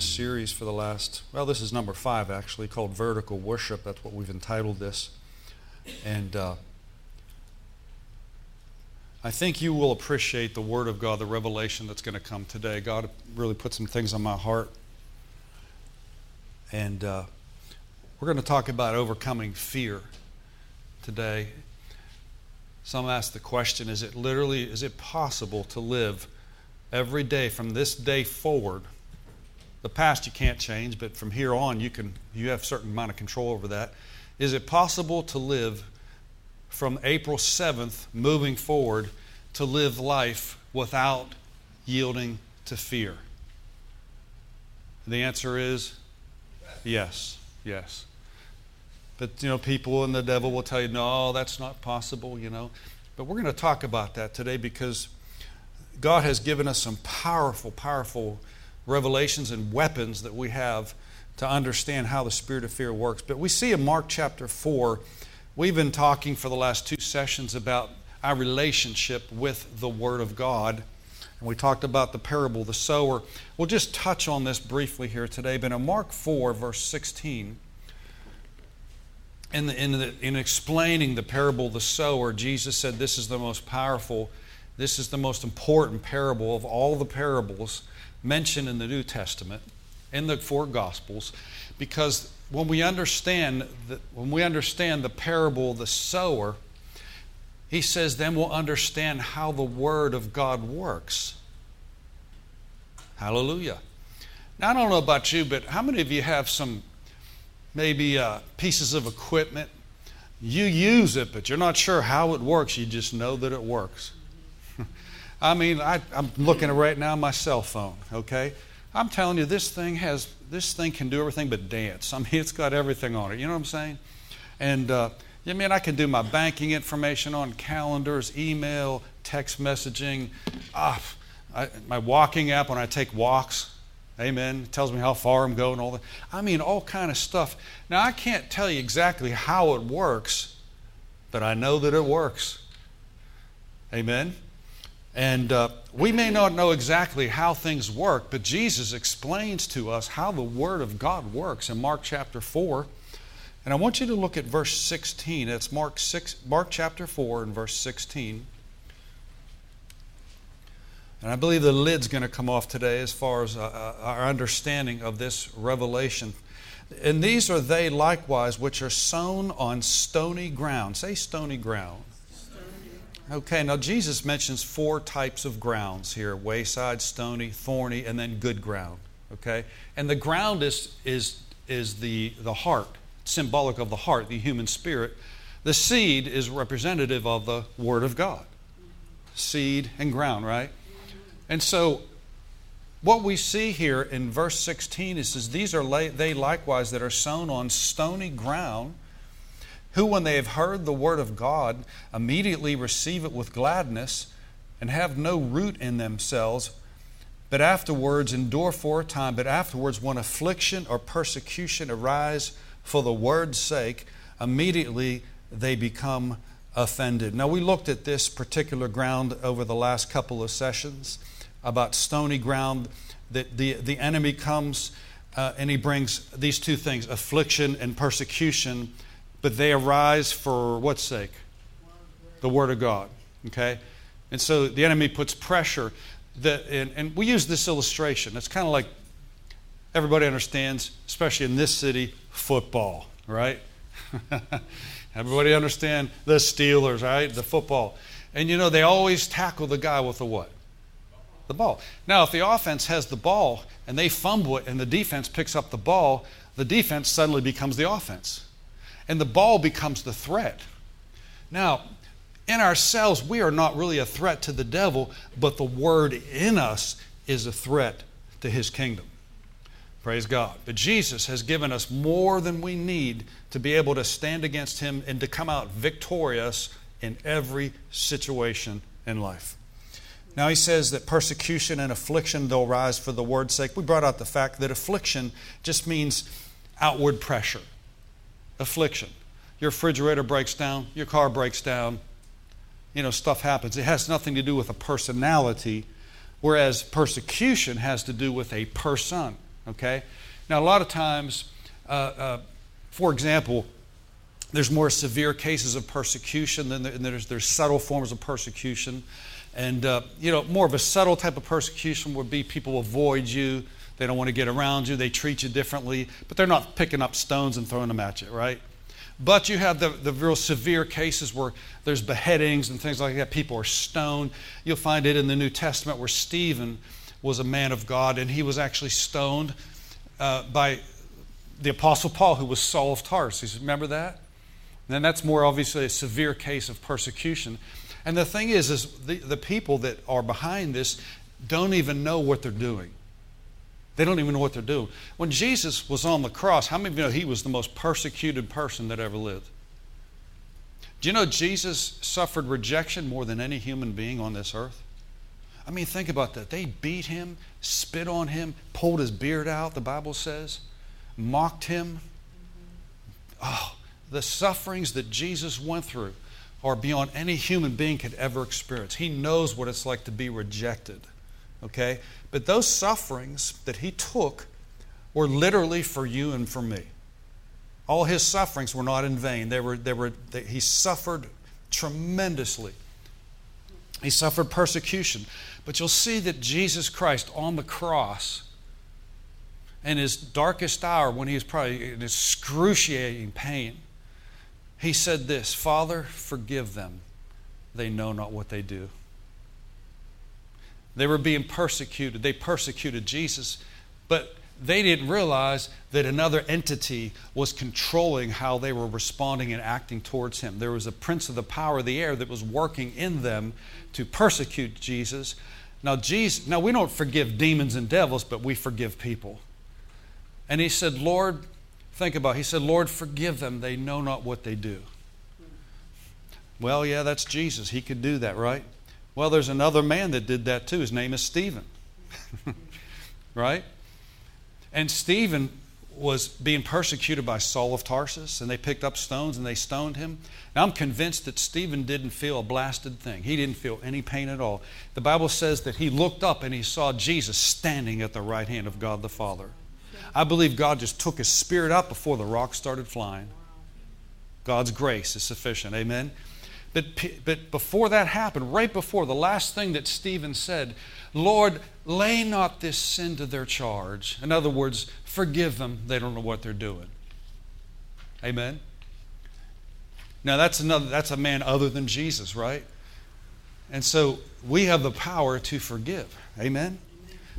a series for the last, well, this is number five actually, called Vertical Worship. That's what we've entitled this. And uh, I think you will appreciate the Word of God, the revelation that's going to come today. God really put some things on my heart. And uh, we're going to talk about overcoming fear today. Some ask the question is it literally, is it possible to live every day from this day forward? The past you can't change, but from here on you can you have a certain amount of control over that. Is it possible to live from April 7th moving forward to live life without yielding to fear? The answer is yes, yes. But, you know, people and the devil will tell you, no, that's not possible, you know. But we're going to talk about that today because God has given us some powerful, powerful revelations and weapons that we have to understand how the spirit of fear works. But we see in Mark chapter 4, We've been talking for the last two sessions about our relationship with the Word of God. And we talked about the parable the sower. We'll just touch on this briefly here today. But in Mark 4, verse 16, in, the, in, the, in explaining the parable the sower, Jesus said this is the most powerful, this is the most important parable of all the parables mentioned in the New Testament, in the four Gospels, because when we understand that when we understand the parable of the sower, he says then we'll understand how the word of God works. Hallelujah. Now I don't know about you, but how many of you have some maybe uh, pieces of equipment? You use it, but you're not sure how it works. You just know that it works. I mean, I, I'm looking at right now my cell phone. Okay, I'm telling you, this thing has this thing can do everything but dance. I mean, it's got everything on it. You know what I'm saying? And uh, I mean, I can do my banking information on calendars, email, text messaging, ah, I, my walking app when I take walks. Amen. It tells me how far I'm going. All that. I mean, all kind of stuff. Now, I can't tell you exactly how it works, but I know that it works. Amen. And uh, we may not know exactly how things work, but Jesus explains to us how the Word of God works in Mark chapter 4. And I want you to look at verse 16. It's Mark, 6, Mark chapter 4 and verse 16. And I believe the lid's going to come off today as far as uh, uh, our understanding of this revelation. And these are they likewise which are sown on stony ground. Say stony ground. Okay, now Jesus mentions four types of grounds here wayside, stony, thorny, and then good ground. Okay? And the ground is, is, is the, the heart, symbolic of the heart, the human spirit. The seed is representative of the Word of God. Seed and ground, right? And so, what we see here in verse 16 is says, These are they likewise that are sown on stony ground who, when they have heard the word of God, immediately receive it with gladness and have no root in themselves, but afterwards endure for a time, but afterwards, when affliction or persecution arise for the word's sake, immediately they become offended. Now, we looked at this particular ground over the last couple of sessions about stony ground, that the, the enemy comes uh, and he brings these two things affliction and persecution but they arise for what sake? The Word of God. Okay? And so the enemy puts pressure. That, and, and we use this illustration. It's kind of like everybody understands, especially in this city, football, right? everybody understand the Steelers, right? The football. And you know, they always tackle the guy with the what? The ball. Now, if the offense has the ball and they fumble it and the defense picks up the ball, the defense suddenly becomes the offense and the ball becomes the threat. Now, in ourselves, we are not really a threat to the devil, but the word in us is a threat to his kingdom. Praise God. But Jesus has given us more than we need to be able to stand against him and to come out victorious in every situation in life. Now he says that persecution and affliction they'll rise for the word's sake. We brought out the fact that affliction just means outward pressure affliction. Your refrigerator breaks down, your car breaks down, you know, stuff happens. It has nothing to do with a personality, whereas persecution has to do with a person. Okay? Now, a lot of times, uh, uh, for example, there's more severe cases of persecution than there, there's, there's subtle forms of persecution. And, uh, you know, more of a subtle type of persecution would be people avoid you. They don't want to get around you. They treat you differently. But they're not picking up stones and throwing them at you, right? But you have the, the real severe cases where there's beheadings and things like that. People are stoned. You'll find it in the New Testament where Stephen was a man of God and he was actually stoned uh, by the Apostle Paul, who was Saul of Tarsus. Remember that? And that's more obviously a severe case of persecution. And the thing is, is the, the people that are behind this don't even know what they're doing. They don't even know what they're doing. When Jesus was on the cross, how many of you know he was the most persecuted person that ever lived? Do you know Jesus suffered rejection more than any human being on this earth? I mean, think about that. They beat him, spit on him, pulled his beard out, the Bible says, mocked him. Oh, the sufferings that Jesus went through are beyond any human being could ever experience. He knows what it's like to be rejected. Okay? But those sufferings that he took were literally for you and for me. All his sufferings were not in vain. They were, they were, they, he suffered tremendously. He suffered persecution. But you'll see that Jesus Christ on the cross, in his darkest hour, when he was probably in excruciating pain, he said this Father, forgive them. They know not what they do. They were being persecuted. They persecuted Jesus, but they didn't realize that another entity was controlling how they were responding and acting towards him. There was a prince of the power of the air that was working in them to persecute Jesus. Now, Jesus, now we don't forgive demons and devils, but we forgive people. And he said, Lord, Think about it. He said, Lord, forgive them. They know not what they do. Well, yeah, that's Jesus. He could do that, right? Well, there's another man that did that too. His name is Stephen. right? And Stephen was being persecuted by Saul of Tarsus, and they picked up stones and they stoned him. Now, I'm convinced that Stephen didn't feel a blasted thing. He didn't feel any pain at all. The Bible says that he looked up and he saw Jesus standing at the right hand of God the Father. I believe God just took his spirit up before the rock started flying. God's grace is sufficient. Amen. But, but before that happened, right before, the last thing that Stephen said, Lord, lay not this sin to their charge. In other words, forgive them. They don't know what they're doing. Amen. Now that's another that's a man other than Jesus, right? And so we have the power to forgive. Amen.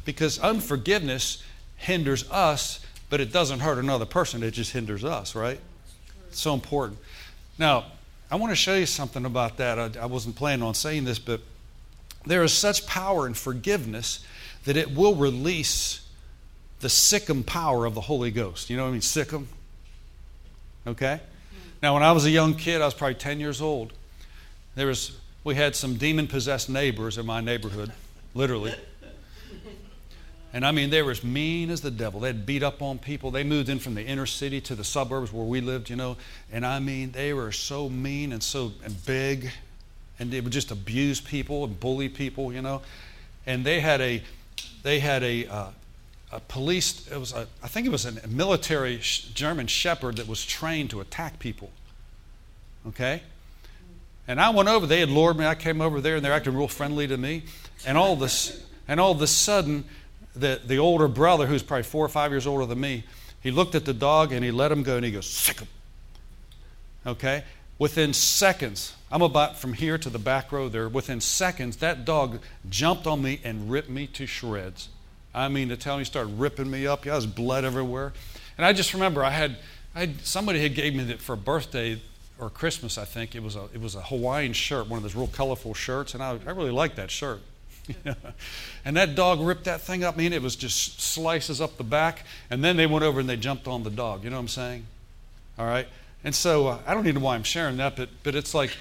Because unforgiveness hinders us, but it doesn't hurt another person, it just hinders us, right? It's so important. Now, I want to show you something about that. I, I wasn't planning on saying this, but there is such power in forgiveness that it will release the sickum power of the Holy Ghost. You know what I mean? Sickum. Okay? Now, when I was a young kid, I was probably 10 years old. There was, we had some demon possessed neighbors in my neighborhood, literally. And I mean, they were as mean as the devil. They'd beat up on people. They moved in from the inner city to the suburbs where we lived, you know. And I mean, they were so mean and so and big. And they would just abuse people and bully people, you know. And they had a, they had a, uh, a police, it was a, I think it was a military German shepherd that was trained to attack people. Okay? And I went over, they had lured me. I came over there and they're acting real friendly to me. And all this, and all of a sudden, the, the older brother, who's probably four or five years older than me, he looked at the dog and he let him go and he goes, sick him. Okay? Within seconds, I'm about from here to the back row there. Within seconds, that dog jumped on me and ripped me to shreds. I mean, to tell he started ripping me up. Yeah, I was blood everywhere. And I just remember I had, I had somebody had gave me that for a birthday or Christmas, I think. It was a, it was a Hawaiian shirt, one of those real colorful shirts, and I, I really liked that shirt. and that dog ripped that thing up. I mean, it was just slices up the back. And then they went over and they jumped on the dog. You know what I'm saying? All right? And so uh, I don't even know why I'm sharing that, but, but it's like,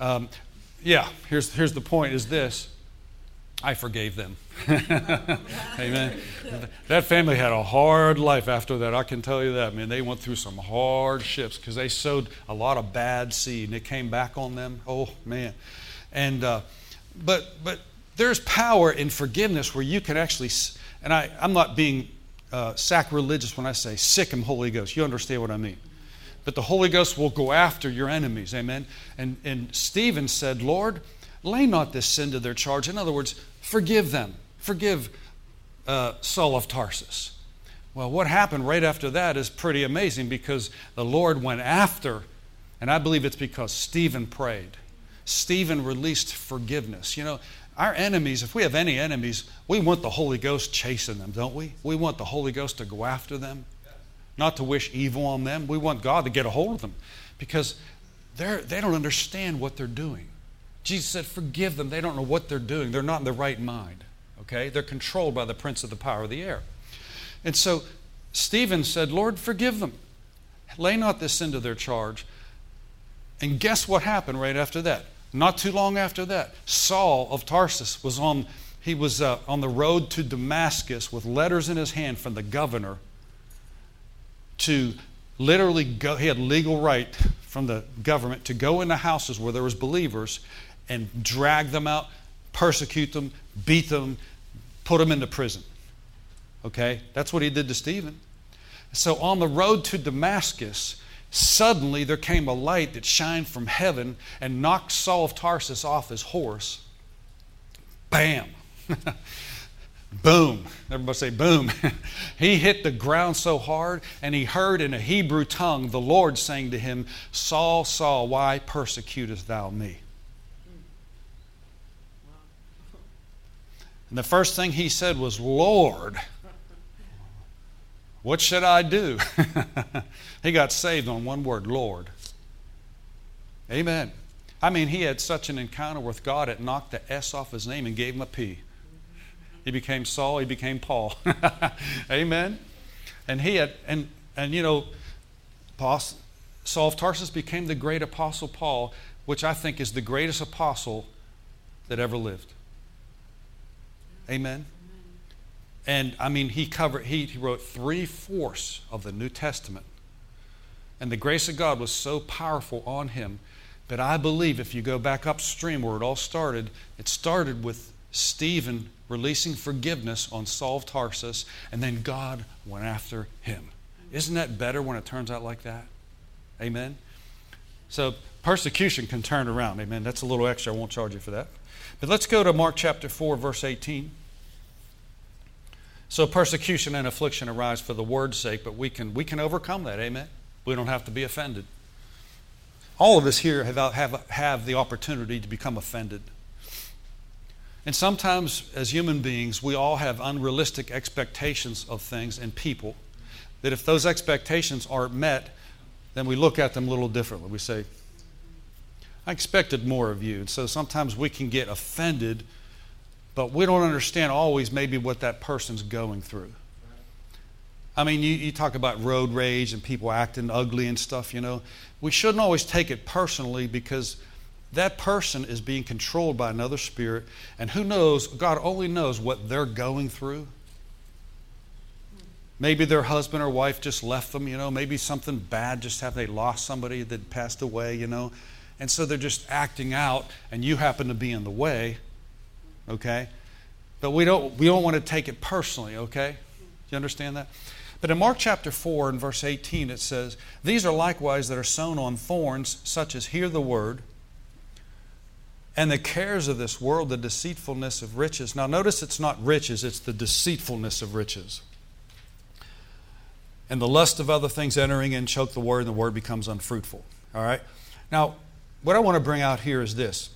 um, yeah, here's, here's the point is this. I forgave them. Amen. That family had a hard life after that. I can tell you that. I mean, they went through some hardships because they sowed a lot of bad seed and it came back on them. Oh man. And uh, but but there's power in forgiveness where you can actually, and I, I'm not being uh, sacrilegious when I say sick him, Holy Ghost. You understand what I mean. But the Holy Ghost will go after your enemies. Amen. And, and Stephen said, Lord, lay not this sin to their charge. In other words, forgive them. Forgive uh, Saul of Tarsus. Well, what happened right after that is pretty amazing because the Lord went after, and I believe it's because Stephen prayed. Stephen released forgiveness. You know, our enemies, if we have any enemies, we want the Holy Ghost chasing them, don't we? We want the Holy Ghost to go after them, not to wish evil on them. We want God to get a hold of them because they're, they don't understand what they're doing. Jesus said, Forgive them. They don't know what they're doing. They're not in the right mind. Okay? They're controlled by the prince of the power of the air. And so Stephen said, Lord, forgive them. Lay not this into their charge. And guess what happened right after that? Not too long after that, Saul of Tarsus was on, he was uh, on the road to Damascus with letters in his hand from the governor to literally go, he had legal right from the government to go into houses where there was believers and drag them out, persecute them, beat them, put them into prison. Okay? That's what he did to Stephen. So on the road to Damascus, Suddenly there came a light that shined from heaven and knocked Saul of Tarsus off his horse. Bam! boom. Everybody say boom. he hit the ground so hard, and he heard in a Hebrew tongue the Lord saying to him, Saul, Saul, why persecutest thou me? And the first thing he said was, Lord. What should I do? he got saved on one word Lord. Amen. I mean, he had such an encounter with God, it knocked the S off his name and gave him a P. He became Saul, he became Paul. Amen. And he had, and, and you know, Paul, Saul of Tarsus became the great apostle Paul, which I think is the greatest apostle that ever lived. Amen. And I mean, he covered, he, he wrote three fourths of the New Testament. And the grace of God was so powerful on him that I believe if you go back upstream where it all started, it started with Stephen releasing forgiveness on Saul of Tarsus, and then God went after him. Isn't that better when it turns out like that? Amen? So persecution can turn around. Amen. That's a little extra. I won't charge you for that. But let's go to Mark chapter 4, verse 18. So persecution and affliction arise for the word's sake, but we can, we can overcome that. Amen? We don't have to be offended. All of us here have, have, have the opportunity to become offended. And sometimes, as human beings, we all have unrealistic expectations of things and people. That if those expectations aren't met, then we look at them a little differently. We say, I expected more of you. And so sometimes we can get offended but we don't understand always maybe what that person's going through. I mean, you, you talk about road rage and people acting ugly and stuff, you know. We shouldn't always take it personally because that person is being controlled by another spirit, and who knows, God only knows what they're going through. Maybe their husband or wife just left them, you know. Maybe something bad just happened. They lost somebody that passed away, you know. And so they're just acting out, and you happen to be in the way okay? But we don't, we don't want to take it personally, okay? Do you understand that? But in Mark chapter 4 and verse 18, it says, These are likewise that are sown on thorns, such as hear the word, and the cares of this world, the deceitfulness of riches. Now, notice it's not riches, it's the deceitfulness of riches. And the lust of other things entering in choke the word, and the word becomes unfruitful. All right? Now, what I want to bring out here is this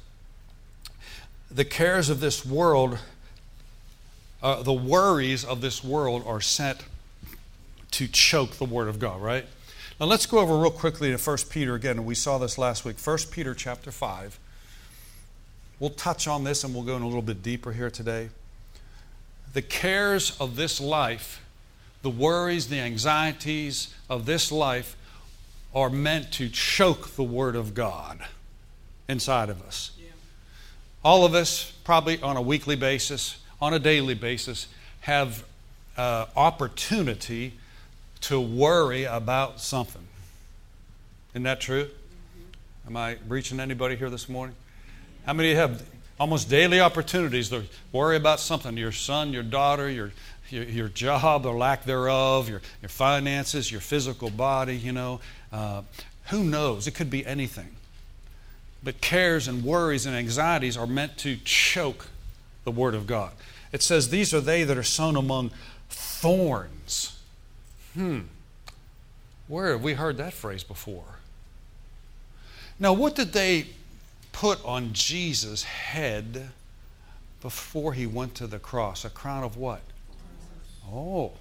the cares of this world, uh, the worries of this world are sent to choke the Word of God, right? Now let's go over real quickly to 1 Peter again, and we saw this last week. 1 Peter chapter 5. We'll touch on this and we'll go in a little bit deeper here today. The cares of this life, the worries, the anxieties of this life are meant to choke the Word of God inside of us. All of us, probably on a weekly basis, on a daily basis, have uh, opportunity to worry about something. Isn't that true? Am I reaching anybody here this morning? How many have almost daily opportunities to worry about something? Your son, your daughter, your your, your job or lack thereof, your, your finances, your physical body, you know. Uh, who knows? It could be anything. But cares and worries and anxieties are meant to choke the Word of God. It says, These are they that are sown among thorns. Hmm. Where have we heard that phrase before? Now, what did they put on Jesus' head before he went to the cross? A crown of what? Oh,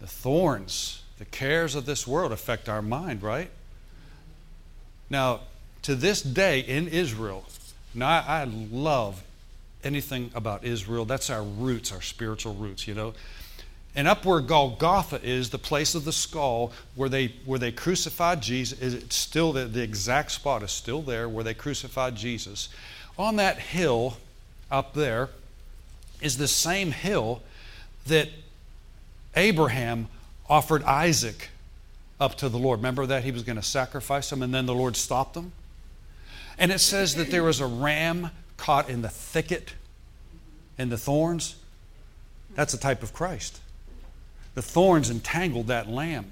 the thorns, the cares of this world affect our mind, right? Now, to this day in Israel, now I, I love anything about Israel. That's our roots, our spiritual roots, you know. And up where Golgotha is, the place of the skull where they, where they crucified Jesus, it's still the, the exact spot is still there where they crucified Jesus. On that hill up there is the same hill that Abraham offered Isaac up to the Lord. Remember that? He was going to sacrifice him, and then the Lord stopped him. And it says that there was a ram caught in the thicket, in the thorns. That's a type of Christ. The thorns entangled that lamb,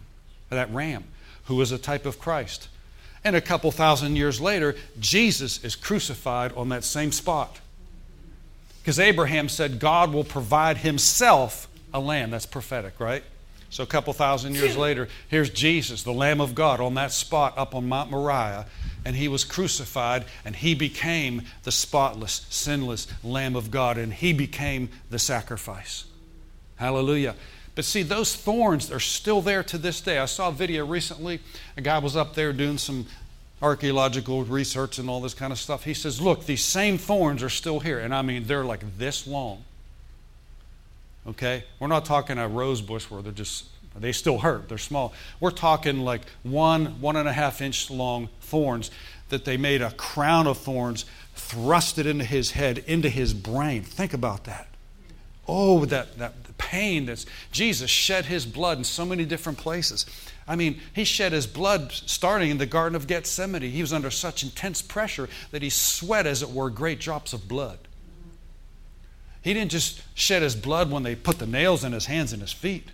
that ram, who was a type of Christ. And a couple thousand years later, Jesus is crucified on that same spot. Because Abraham said God will provide himself a lamb. That's prophetic, right? So a couple thousand years later, here's Jesus, the Lamb of God, on that spot up on Mount Moriah, and he was crucified, and he became the spotless, sinless Lamb of God, and he became the sacrifice. Hallelujah. But see, those thorns are still there to this day. I saw a video recently. A guy was up there doing some archaeological research and all this kind of stuff. He says, Look, these same thorns are still here. And I mean, they're like this long. Okay? We're not talking a rose bush where they're just, they still hurt. They're small. We're talking like one, one and a half inch long thorns that they made a crown of thorns, thrust it into his head, into his brain. Think about that. Oh, that, that pain that's Jesus shed his blood in so many different places. I mean, he shed his blood starting in the Garden of Gethsemane. He was under such intense pressure that he sweat, as it were, great drops of blood. He didn't just shed his blood when they put the nails in his hands and his feet,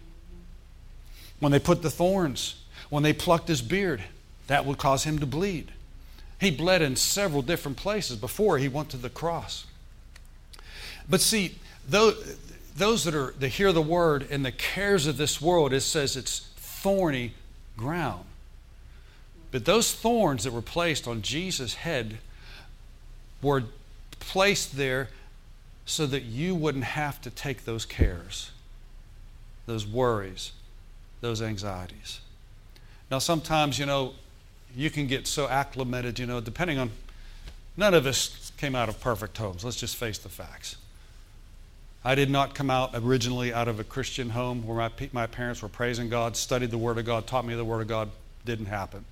when they put the thorns, when they plucked his beard. That would cause him to bleed. He bled in several different places before he went to the cross. But see, those, those that are that hear the word and the cares of this world, it says it's thorny ground. But those thorns that were placed on Jesus' head were placed there so that you wouldn't have to take those cares, those worries, those anxieties. Now, sometimes, you know, you can get so acclimated, you know, depending on, none of us came out of perfect homes. Let's just face the facts. I did not come out originally out of a Christian home where my, my parents were praising God, studied the Word of God, taught me the Word of God. Didn't happen.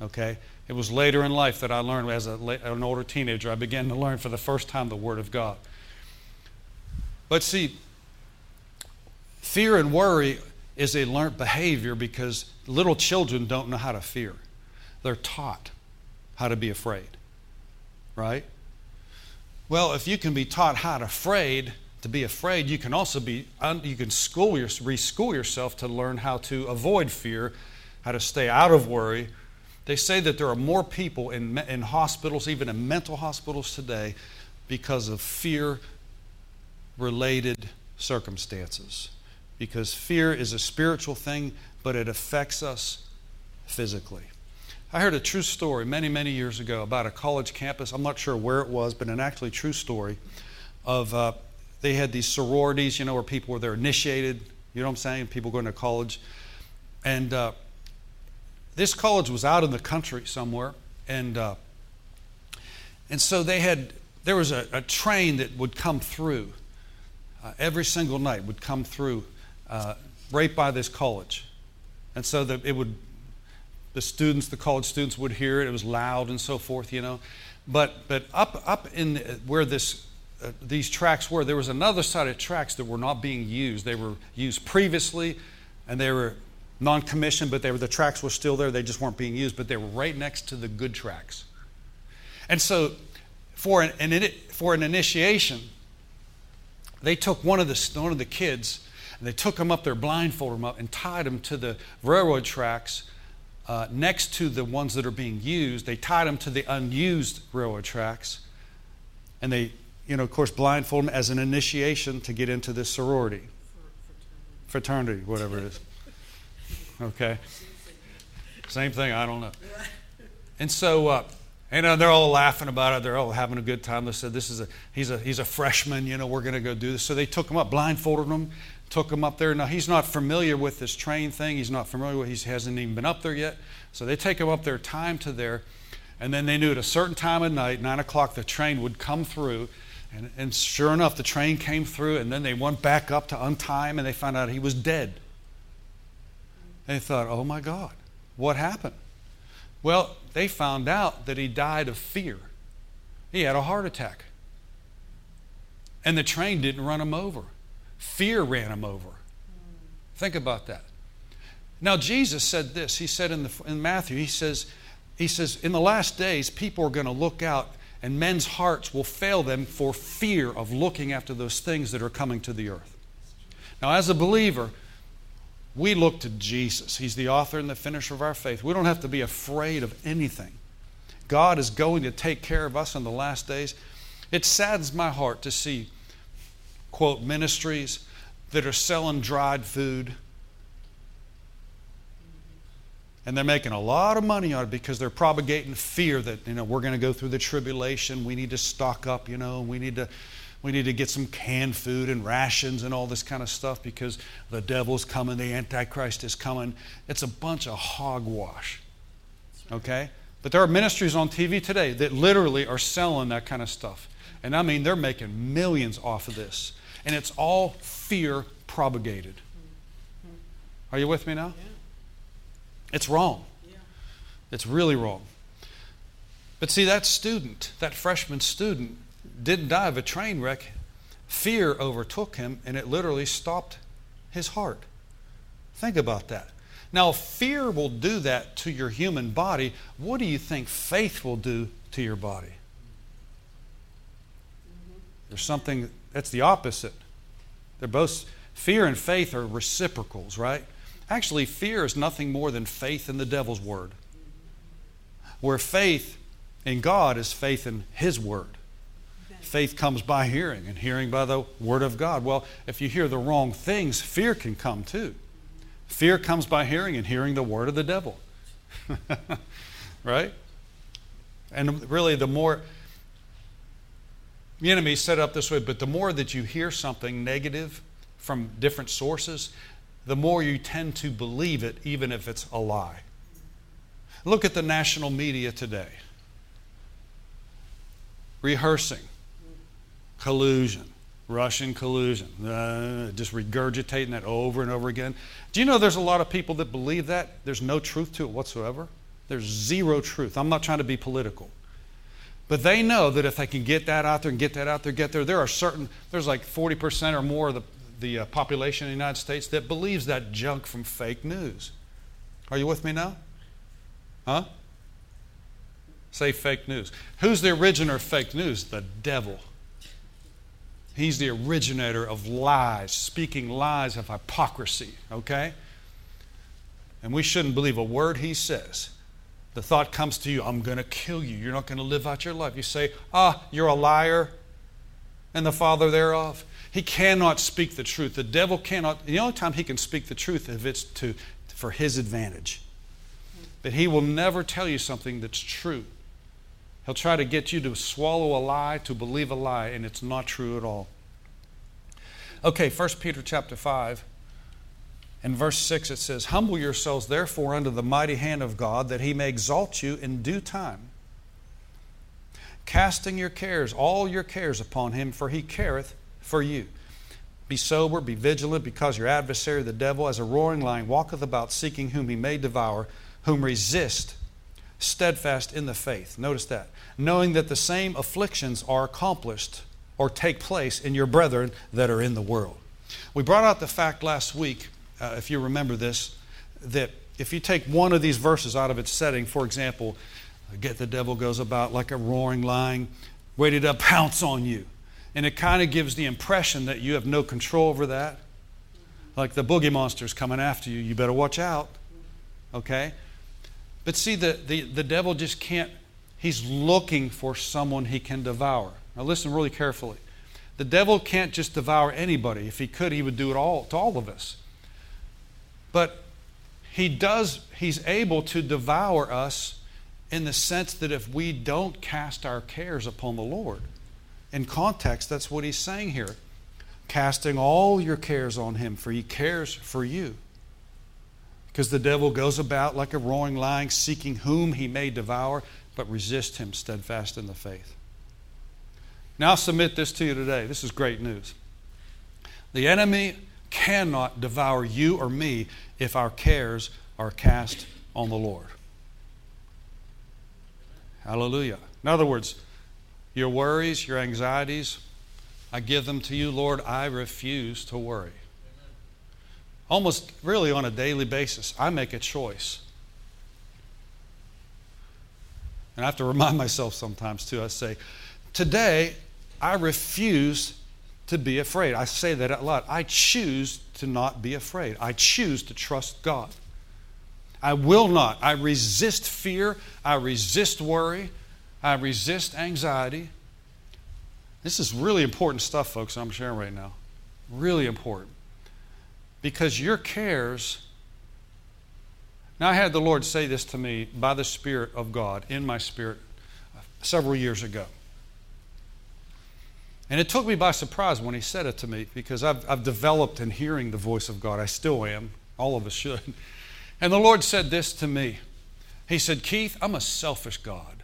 Okay? It was later in life that I learned, as a, an older teenager, I began to learn for the first time the Word of God. But see, fear and worry is a learned behavior because little children don't know how to fear. They're taught how to be afraid. Right? Well, if you can be taught how to afraid, to be afraid, you can also be, you can school your, reschool yourself to learn how to avoid fear, how to stay out of worry. They say that there are more people in, in hospitals, even in mental hospitals today, because of fear related circumstances. Because fear is a spiritual thing, but it affects us physically. I heard a true story many, many years ago about a college campus. I'm not sure where it was, but an actually true story of uh, they had these sororities, you know, where people were there initiated, you know what I'm saying? People going to college. And uh, this college was out in the country somewhere. And, uh, and so they had, there was a, a train that would come through uh, every single night, would come through uh, right by this college. And so that it would, the students, the college students would hear it. It was loud and so forth, you know. But, but up, up in where this uh, these tracks were, there was another side of tracks that were not being used. They were used previously, and they were non-commissioned, but they were, the tracks were still there. They just weren't being used, but they were right next to the good tracks. And so, for an, an for an initiation, they took one of the one of the kids And they took him up there, blindfolded him up, and tied him to the railroad tracks uh, next to the ones that are being used. They tied him to the unused railroad tracks. And they, you know, of course, blindfolded him as an initiation to get into this sorority, fraternity, whatever it is. Okay? Same thing, I don't know. And so, uh, and uh, they're all laughing about it. They're all having a good time. They said, "This is a he's a he's a freshman. You know, we're going to go do this." So they took him up, blindfolded him, took him up there. Now he's not familiar with this train thing. He's not familiar with. He hasn't even been up there yet. So they take him up there, time to there, and then they knew at a certain time of night, nine o'clock, the train would come through. And, and sure enough, the train came through, and then they went back up to untie him, and they found out he was dead. They thought, "Oh my God, what happened?" Well, they found out that he died of fear. He had a heart attack. And the train didn't run him over, fear ran him over. Think about that. Now, Jesus said this. He said in, the, in Matthew, he says, he says, in the last days, people are going to look out and men's hearts will fail them for fear of looking after those things that are coming to the earth. Now, as a believer, we look to Jesus. He's the author and the finisher of our faith. We don't have to be afraid of anything. God is going to take care of us in the last days. It saddens my heart to see, quote, ministries that are selling dried food. And they're making a lot of money on it because they're propagating fear that, you know, we're going to go through the tribulation. We need to stock up, you know, we need to we need to get some canned food and rations and all this kind of stuff because the devil's coming, the Antichrist is coming. It's a bunch of hogwash. Okay? But there are ministries on TV today that literally are selling that kind of stuff. And I mean, they're making millions off of this. And it's all fear propagated. Are you with me now? It's wrong. It's really wrong. But see, that student, that freshman student, didn't die of a train wreck. Fear overtook him and it literally stopped his heart. Think about that. Now, fear will do that to your human body, what do you think faith will do to your body? There's something that's the opposite. They're both, fear and faith are reciprocals, right? Actually, fear is nothing more than faith in the devil's word. Where faith in God is faith in his word faith comes by hearing, and hearing by the Word of God. Well, if you hear the wrong things, fear can come too. Fear comes by hearing, and hearing the Word of the devil. right? And really, the more the enemy set up this way, but the more that you hear something negative from different sources, the more you tend to believe it, even if it's a lie. Look at the national media today rehearsing collusion, Russian collusion, uh, just regurgitating that over and over again. Do you know there's a lot of people that believe that? There's no truth to it whatsoever. There's zero truth. I'm not trying to be political. But they know that if they can get that out there and get that out there, get there, there are certain, there's like 40% or more of the, the uh, population in the United States that believes that junk from fake news. Are you with me now? Huh? Say fake news. Who's the originator of fake news? The devil. He's the originator of lies, speaking lies of hypocrisy, okay? And we shouldn't believe a word he says. The thought comes to you, I'm going to kill you. You're not going to live out your life. You say, Ah, you're a liar and the father thereof. He cannot speak the truth. The devil cannot. The only time he can speak the truth if it's to, for his advantage. But he will never tell you something that's true. He'll try to get you to swallow a lie, to believe a lie, and it's not true at all. Okay, 1 Peter chapter 5. and verse 6 it says, Humble yourselves therefore under the mighty hand of God, that he may exalt you in due time. Casting your cares, all your cares upon him, for he careth for you. Be sober, be vigilant, because your adversary, the devil, as a roaring lion, walketh about seeking whom he may devour, whom resist steadfast in the faith. Notice that. Knowing that the same afflictions are accomplished or take place in your brethren that are in the world. We brought out the fact last week, uh, if you remember this, that if you take one of these verses out of its setting, for example, get the devil goes about like a roaring lion, ready to pounce on you. And it kind of gives the impression that you have no control over that. like the boogie monster's coming after you. You better watch out. Okay? But see, the, the, the devil just can't, he's looking for someone he can devour. Now, listen really carefully. The devil can't just devour anybody. If he could, he would do it all to all of us. But he does, he's able to devour us in the sense that if we don't cast our cares upon the Lord. In context, that's what he's saying here. Casting all your cares on him, for he cares for you. Because the devil goes about like a roaring lion, seeking whom he may devour, but resist him steadfast in the faith. Now, i submit this to you today. This is great news. The enemy cannot devour you or me if our cares are cast on the Lord. Hallelujah. In other words, your worries, your anxieties, I give them to you, Lord. I refuse to worry. Almost really on a daily basis, I make a choice. And I have to remind myself sometimes too. I say, Today, I refuse to be afraid. I say that a lot. I choose to not be afraid. I choose to trust God. I will not. I resist fear. I resist worry. I resist anxiety. This is really important stuff, folks, I'm sharing right now. Really important. Because your cares. Now, I had the Lord say this to me by the Spirit of God, in my spirit, several years ago. And it took me by surprise when he said it to me because I've, I've developed in hearing the voice of God. I still am. All of us should. And the Lord said this to me He said, Keith, I'm a selfish God.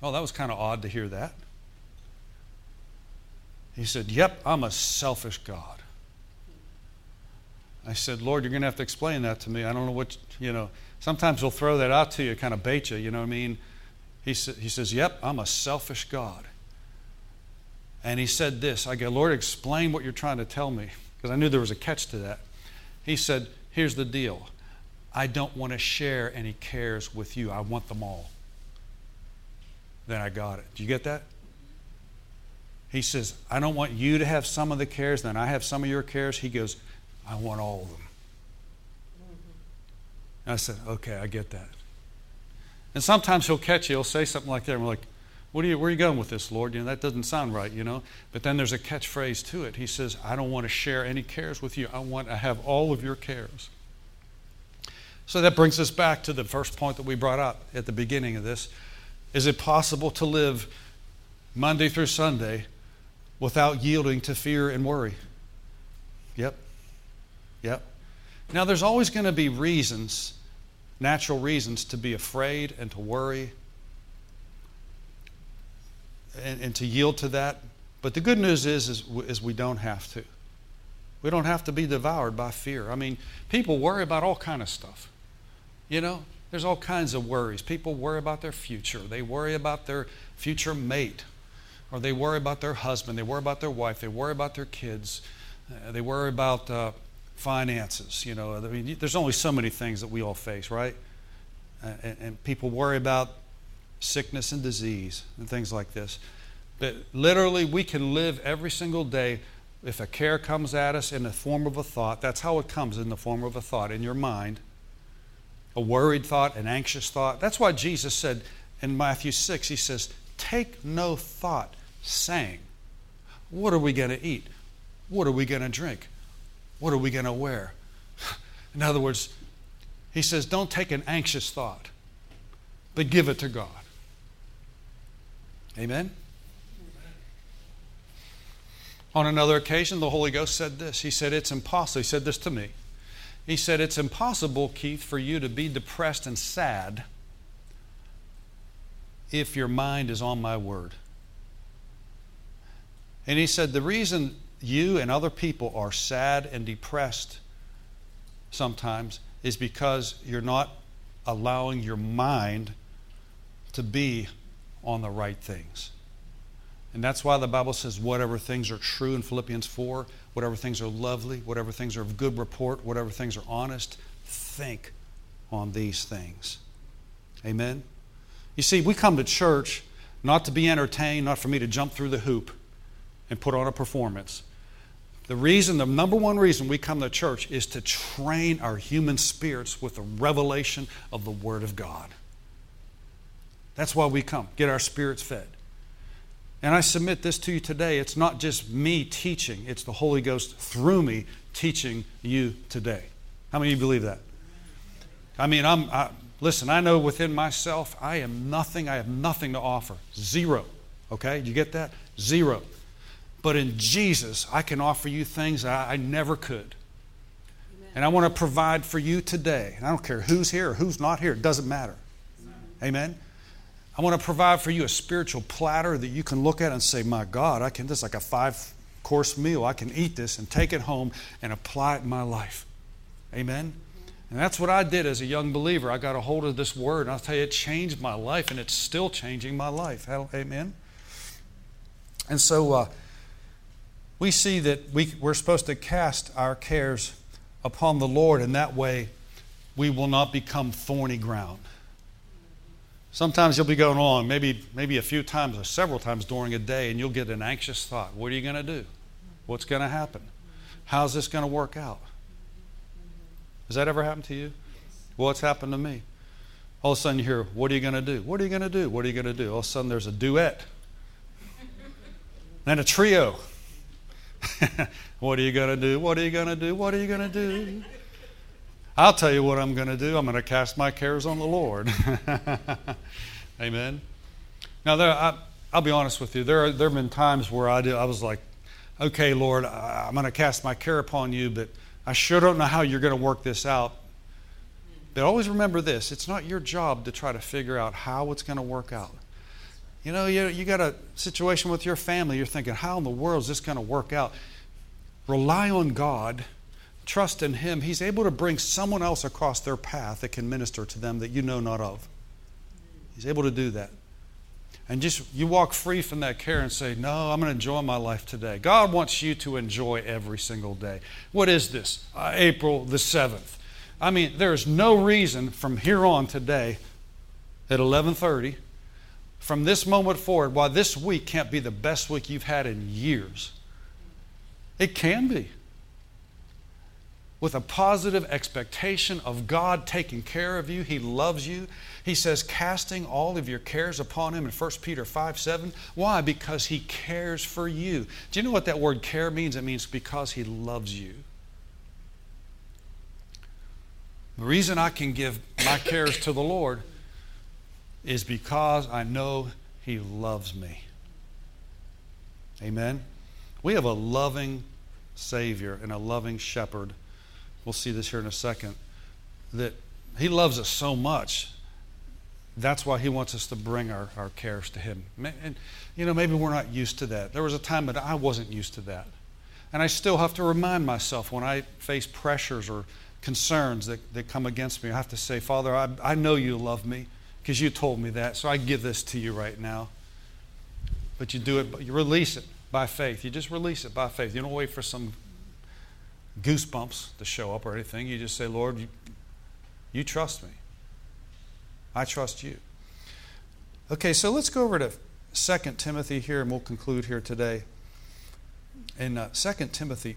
Oh, that was kind of odd to hear that. He said, Yep, I'm a selfish God. I said, Lord, you're going to have to explain that to me. I don't know what, you know, sometimes he'll throw that out to you, kind of bait you, you know what I mean? He, sa- he says, Yep, I'm a selfish God. And he said this I go, Lord, explain what you're trying to tell me, because I knew there was a catch to that. He said, Here's the deal I don't want to share any cares with you, I want them all. Then I got it. Do you get that? He says, I don't want you to have some of the cares, then I have some of your cares. He goes, I want all of them. And I said, Okay, I get that. And sometimes he'll catch you, he'll say something like that, and we're like, what are you, where are you going with this, Lord? You know, that doesn't sound right, you know. But then there's a catchphrase to it. He says, I don't want to share any cares with you. I want to have all of your cares. So that brings us back to the first point that we brought up at the beginning of this. Is it possible to live Monday through Sunday without yielding to fear and worry? Yep. Yep. Now, there's always going to be reasons, natural reasons, to be afraid and to worry and, and to yield to that. But the good news is, is, is we don't have to. We don't have to be devoured by fear. I mean, people worry about all kind of stuff. You know, there's all kinds of worries. People worry about their future. They worry about their future mate, or they worry about their husband. They worry about their wife. They worry about their kids. Uh, they worry about uh, finances. You know, I mean, there's only so many things that we all face, right? And, and people worry about sickness and disease and things like this. But literally, we can live every single day. If a care comes at us in the form of a thought, that's how it comes in the form of a thought in your mind. A worried thought, an anxious thought. That's why Jesus said in Matthew 6, He says, Take no thought, saying, What are we going to eat? What are we going to drink? What are we going to wear? In other words, He says, Don't take an anxious thought, but give it to God. Amen? On another occasion, the Holy Ghost said this. He said, It's impossible. He said this to me. He said, It's impossible, Keith, for you to be depressed and sad if your mind is on my word. And he said, The reason you and other people are sad and depressed sometimes is because you're not allowing your mind to be on the right things. And that's why the Bible says, whatever things are true in Philippians 4, whatever things are lovely, whatever things are of good report, whatever things are honest, think on these things. Amen? You see, we come to church not to be entertained, not for me to jump through the hoop and put on a performance. The reason, the number one reason we come to church is to train our human spirits with the revelation of the Word of God. That's why we come, get our spirits fed. And I submit this to you today. It's not just me teaching, it's the Holy Ghost through me teaching you today. How many of you believe that? I mean, I'm, I, listen, I know within myself, I am nothing, I have nothing to offer. Zero. Okay? You get that? Zero. But in Jesus, I can offer you things I, I never could. Amen. And I want to provide for you today. And I don't care who's here or who's not here, it doesn't matter. Amen. I want to provide for you a spiritual platter that you can look at and say, My God, I can this is like a five course meal. I can eat this and take it home and apply it in my life. Amen. And that's what I did as a young believer. I got a hold of this word, and I'll tell you, it changed my life, and it's still changing my life. Amen. And so, uh, we see that we, we're supposed to cast our cares upon the Lord, and that way we will not become thorny ground. Sometimes you'll be going on, maybe, maybe a few times or several times during a day, and you'll get an anxious thought. What are you going to do? What's going to happen? How's this going to work out? Has that ever happened to you? Well, it's happened to me. All of a sudden you hear, What are you going to do? What are you going to do? What are you going to do? All of a sudden there's a duet, then a trio. what are you going to do? What are you going to do? What are you going to do? I'll tell you what I'm going to do. I'm going to cast my cares on the Lord. Amen. Now, there, I, will be honest with you. There, there have been times where I, do, I was like, okay, Lord, I'm going to cast my care upon you, but I sure don't know how you're going to work this out. But always remember this it's not your job to try to figure out how it's going to work out. You know, you, you got a situation with your family, you're thinking, how in the world is this going to work out? Rely on God, trust in Him. He's able to bring someone else across their path that can minister to them that you know not of. He's able to do that. And just you walk free from that care and say, No, I'm going to enjoy my life today. God wants you to enjoy every single day. What is this? Uh, April the 7th. I mean, there is no reason from here on today at 1130 from this moment forward why this week can't be the best week you've had in years. It can be. With a positive expectation of God taking care of you, He loves you. He says, casting all of your cares upon Him in 1 Peter 5 7. Why? Because He cares for you. Do you know what that word care means? It means because He loves you. The reason I can give my cares to the Lord is because I know He loves me. Amen? We have a loving Savior and a loving shepherd. We'll see this here in a second. That He loves us so much. That's why He wants us to bring our, our cares to Him. And, you know, maybe we're not used to that. There was a time that I wasn't used to that. And I still have to remind myself when I face pressures or concerns that, that come against me, I have to say, Father, I, I know you love me because you told me that. So I give this to you right now. But you do it, you release it by faith. You just release it by faith. You don't wait for some goosebumps to show up or anything. You just say, Lord, you, you trust me. I trust you. Okay, so let's go over to 2 Timothy here and we'll conclude here today. In uh, 2 Timothy,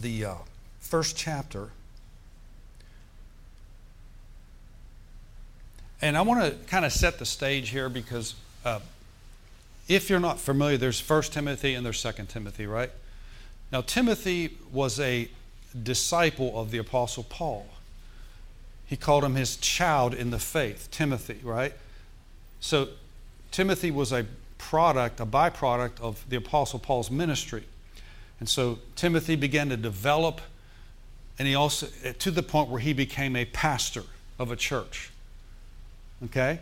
the uh, first chapter, And I want to kind of set the stage here because uh, if you're not familiar, there's First Timothy and there's Second Timothy, right? Now, Timothy was a disciple of the Apostle Paul. He called him his child in the faith, Timothy, right? So, Timothy was a product, a byproduct of the Apostle Paul's ministry. And so, Timothy began to develop, and he also, to the point where he became a pastor of a church. Okay?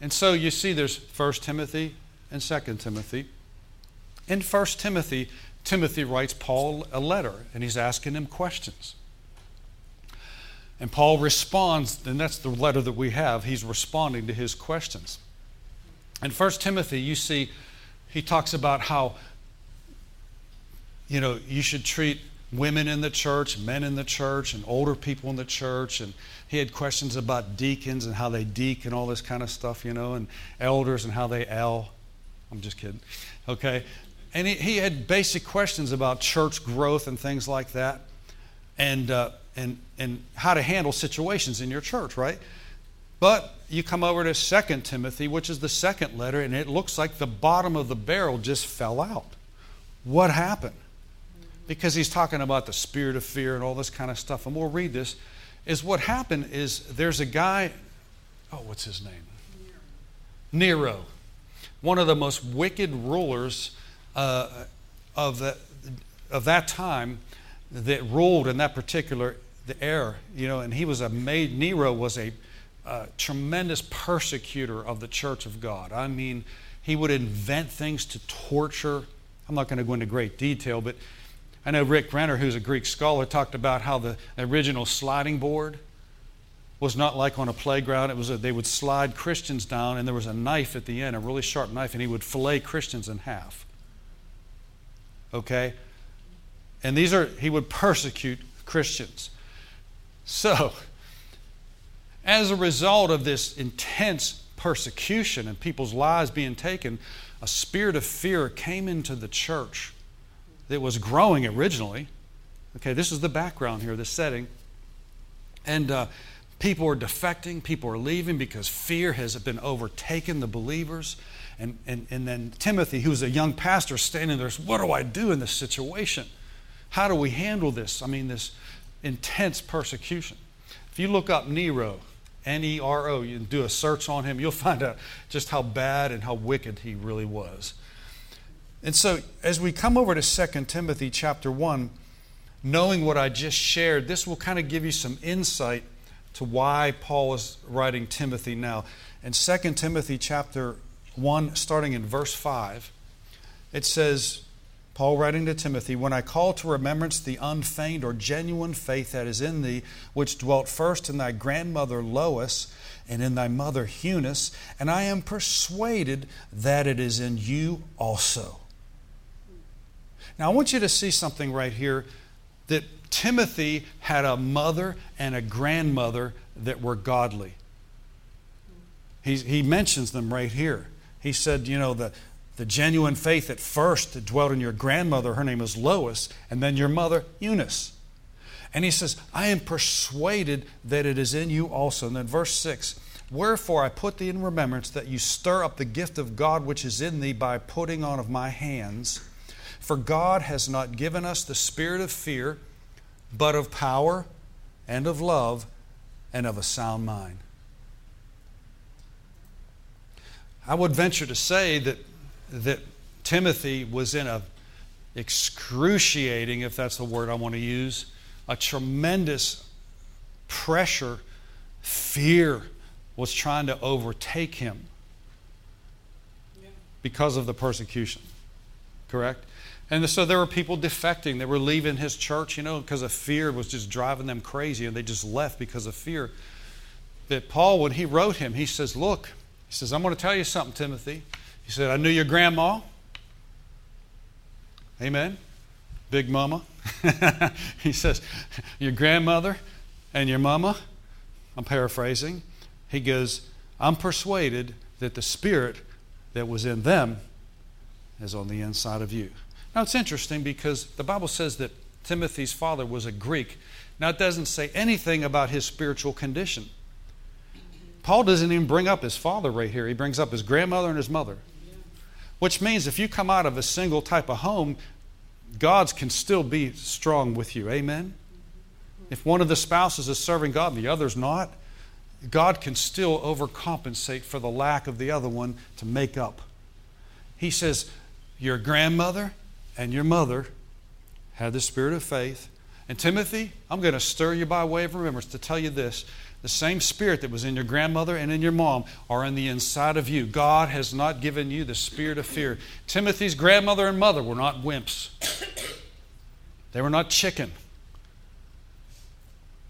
And so you see there's 1 Timothy and 2 Timothy. In 1 Timothy, Timothy writes Paul a letter and he's asking him questions. And Paul responds, and that's the letter that we have. He's responding to his questions. In 1 Timothy, you see, he talks about how, you know, you should treat women in the church, men in the church, and older people in the church. And he had questions about deacons and how they deacon and all this kind of stuff, you know, and elders and how they el. I'm just kidding. Okay? And he, he had basic questions about church growth and things like that, and, uh, and, and how to handle situations in your church, right? But you come over to Second Timothy, which is the second letter, and it looks like the bottom of the barrel just fell out. What happened? Because he's talking about the spirit of fear and all this kind of stuff. And we'll read this. Is what happened is there's a guy, oh, what's his name? Nero. Nero one of the most wicked rulers uh, of, the, of that time that ruled in that particular the era, you know, and he was a made, Nero was a uh, tremendous persecutor of the church of God. I mean, he would invent things to torture. I'm not going to go into great detail, but I know Rick Renner, who's a Greek scholar, talked about how the original sliding board was not like on a playground. It was a, they would slide Christians down, and there was a knife at the end, a really sharp knife, and he would fillet Christians in half. Okay, and these are he would persecute Christians. So as a result of this intense persecution and people's lives being taken, a spirit of fear came into the church that was growing originally. Okay, this is the background here, the setting. And uh, people are defecting, people are leaving because fear has been overtaken the believers. And, and, and then Timothy, who's a young pastor, standing there, says, What do I do in this situation? How do we handle this? I mean, this intense persecution. If you look up Nero, N E R O. You do a search on him, you'll find out just how bad and how wicked he really was. And so, as we come over to 2 Timothy chapter 1, knowing what I just shared, this will kind of give you some insight to why Paul is writing Timothy now. In 2 Timothy chapter 1, starting in verse 5, it says, Paul writing to Timothy, When I call to remembrance the unfeigned or genuine faith that is in thee, which dwelt first in thy grandmother Lois and in thy mother Eunice, and I am persuaded that it is in you also. Now, I want you to see something right here that Timothy had a mother and a grandmother that were godly. He, he mentions them right here. He said, you know, the, the genuine faith at first that dwelt in your grandmother, her name was Lois, and then your mother, Eunice. And he says, I am persuaded that it is in you also. And then verse 6 Wherefore I put thee in remembrance that you stir up the gift of God which is in thee by putting on of my hands. For God has not given us the spirit of fear, but of power and of love and of a sound mind. I would venture to say that that Timothy was in a excruciating, if that's the word I want to use, a tremendous pressure, fear was trying to overtake him because of the persecution. Correct? And so there were people defecting. They were leaving his church, you know, because of fear was just driving them crazy, and they just left because of fear. That Paul, when he wrote him, he says, Look, he says, I'm going to tell you something, Timothy. He said, I knew your grandma. Amen. Big mama. he says, Your grandmother and your mama. I'm paraphrasing. He goes, I'm persuaded that the spirit that was in them is on the inside of you. Now it's interesting because the Bible says that Timothy's father was a Greek. Now it doesn't say anything about his spiritual condition. Paul doesn't even bring up his father right here. He brings up his grandmother and his mother. Which means if you come out of a single type of home, God's can still be strong with you. Amen? If one of the spouses is serving God and the other's not, God can still overcompensate for the lack of the other one to make up. He says, Your grandmother and your mother had the spirit of faith. And Timothy, I'm going to stir you by way of remembrance to tell you this the same spirit that was in your grandmother and in your mom are in the inside of you. God has not given you the spirit of fear. Timothy's grandmother and mother were not wimps, they were not chicken.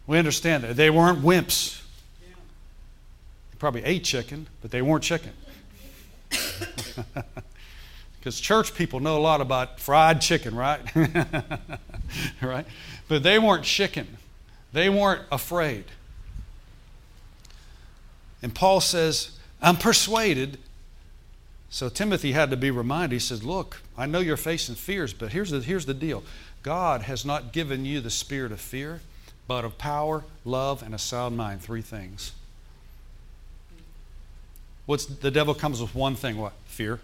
We understand that. They weren't wimps. They probably ate chicken, but they weren't chicken. Because church people know a lot about fried chicken, right? right? But they weren't chicken. They weren't afraid. And Paul says, I'm persuaded. So Timothy had to be reminded. He says, Look, I know you're facing fears, but here's the, here's the deal God has not given you the spirit of fear, but of power, love, and a sound mind. Three things. What's the devil comes with one thing, what? Fear.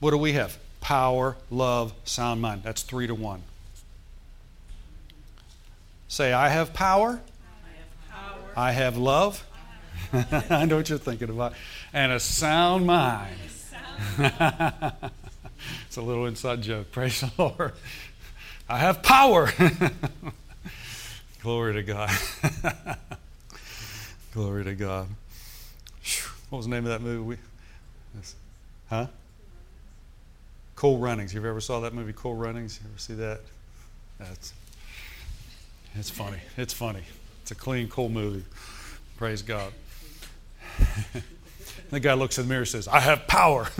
What do we have? Power, love, sound mind. That's three to one. Say, I have power. I have, power. I have love. I know what you're thinking about. And a sound mind. it's a little inside joke. Praise the Lord. I have power. Glory to God. Glory to God. What was the name of that movie? Huh? Cool Runnings. You ever saw that movie, Cool Runnings? You ever see that? That's it's funny. It's funny. It's a clean, cool movie. Praise God. the guy looks in the mirror and says, I have power.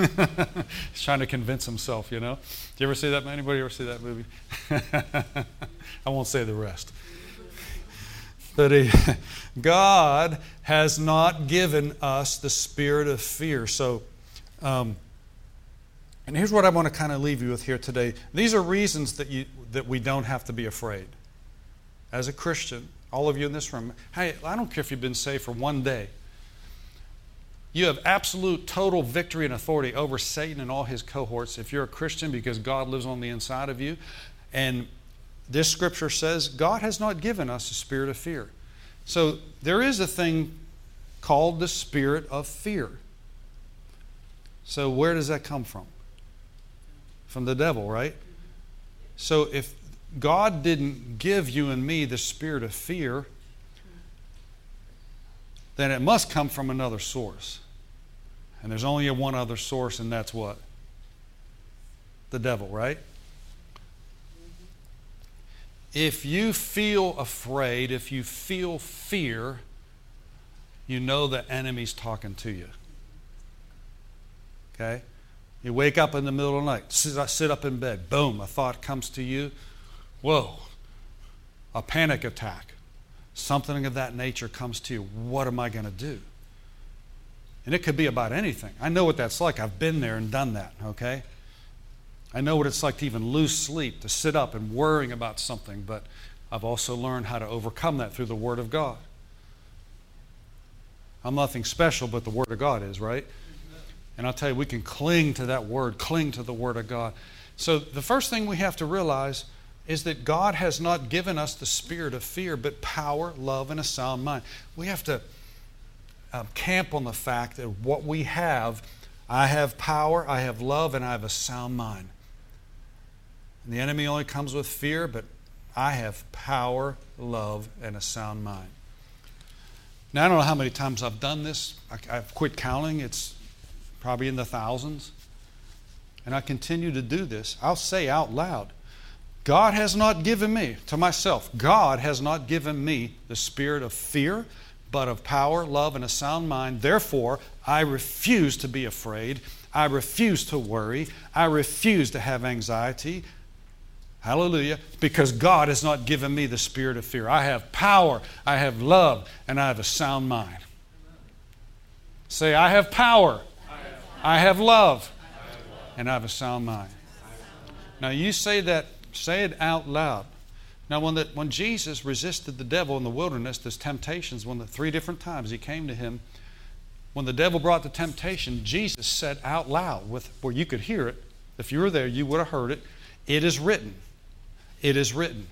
He's trying to convince himself, you know. Do you ever see that? Anybody ever see that movie? I won't say the rest. But he, God has not given us the spirit of fear. So, um, and here's what I want to kind of leave you with here today. These are reasons that, you, that we don't have to be afraid. As a Christian, all of you in this room, hey, I don't care if you've been saved for one day. You have absolute total victory and authority over Satan and all his cohorts if you're a Christian because God lives on the inside of you. And this scripture says God has not given us a spirit of fear. So there is a thing called the spirit of fear. So where does that come from? From the devil, right? So if God didn't give you and me the spirit of fear, then it must come from another source. And there's only one other source, and that's what? The devil, right? If you feel afraid, if you feel fear, you know the enemy's talking to you. Okay? You wake up in the middle of the night, sit up in bed, boom, a thought comes to you. Whoa, a panic attack. Something of that nature comes to you. What am I going to do? And it could be about anything. I know what that's like. I've been there and done that, okay? I know what it's like to even lose sleep, to sit up and worrying about something, but I've also learned how to overcome that through the Word of God. I'm nothing special, but the Word of God is, right? And I'll tell you, we can cling to that Word, cling to the Word of God. So the first thing we have to realize is that God has not given us the spirit of fear, but power, love, and a sound mind. We have to uh, camp on the fact that what we have, I have power, I have love, and I have a sound mind. And the enemy only comes with fear, but I have power, love, and a sound mind. Now, I don't know how many times I've done this. I, I've quit counting. It's probably in the thousands. And I continue to do this. I'll say out loud, God has not given me, to myself, God has not given me the spirit of fear, but of power, love, and a sound mind. Therefore, I refuse to be afraid. I refuse to worry. I refuse to have anxiety. Hallelujah. Because God has not given me the spirit of fear. I have power, I have love, and I have a sound mind. Say, I have power, I have love, and I have a sound mind. Now, you say that Say it out loud. Now, when, the, when Jesus resisted the devil in the wilderness, there's temptations. When the three different times he came to him, when the devil brought the temptation, Jesus said out loud, with where you could hear it. If you were there, you would have heard it. It is written. It is written.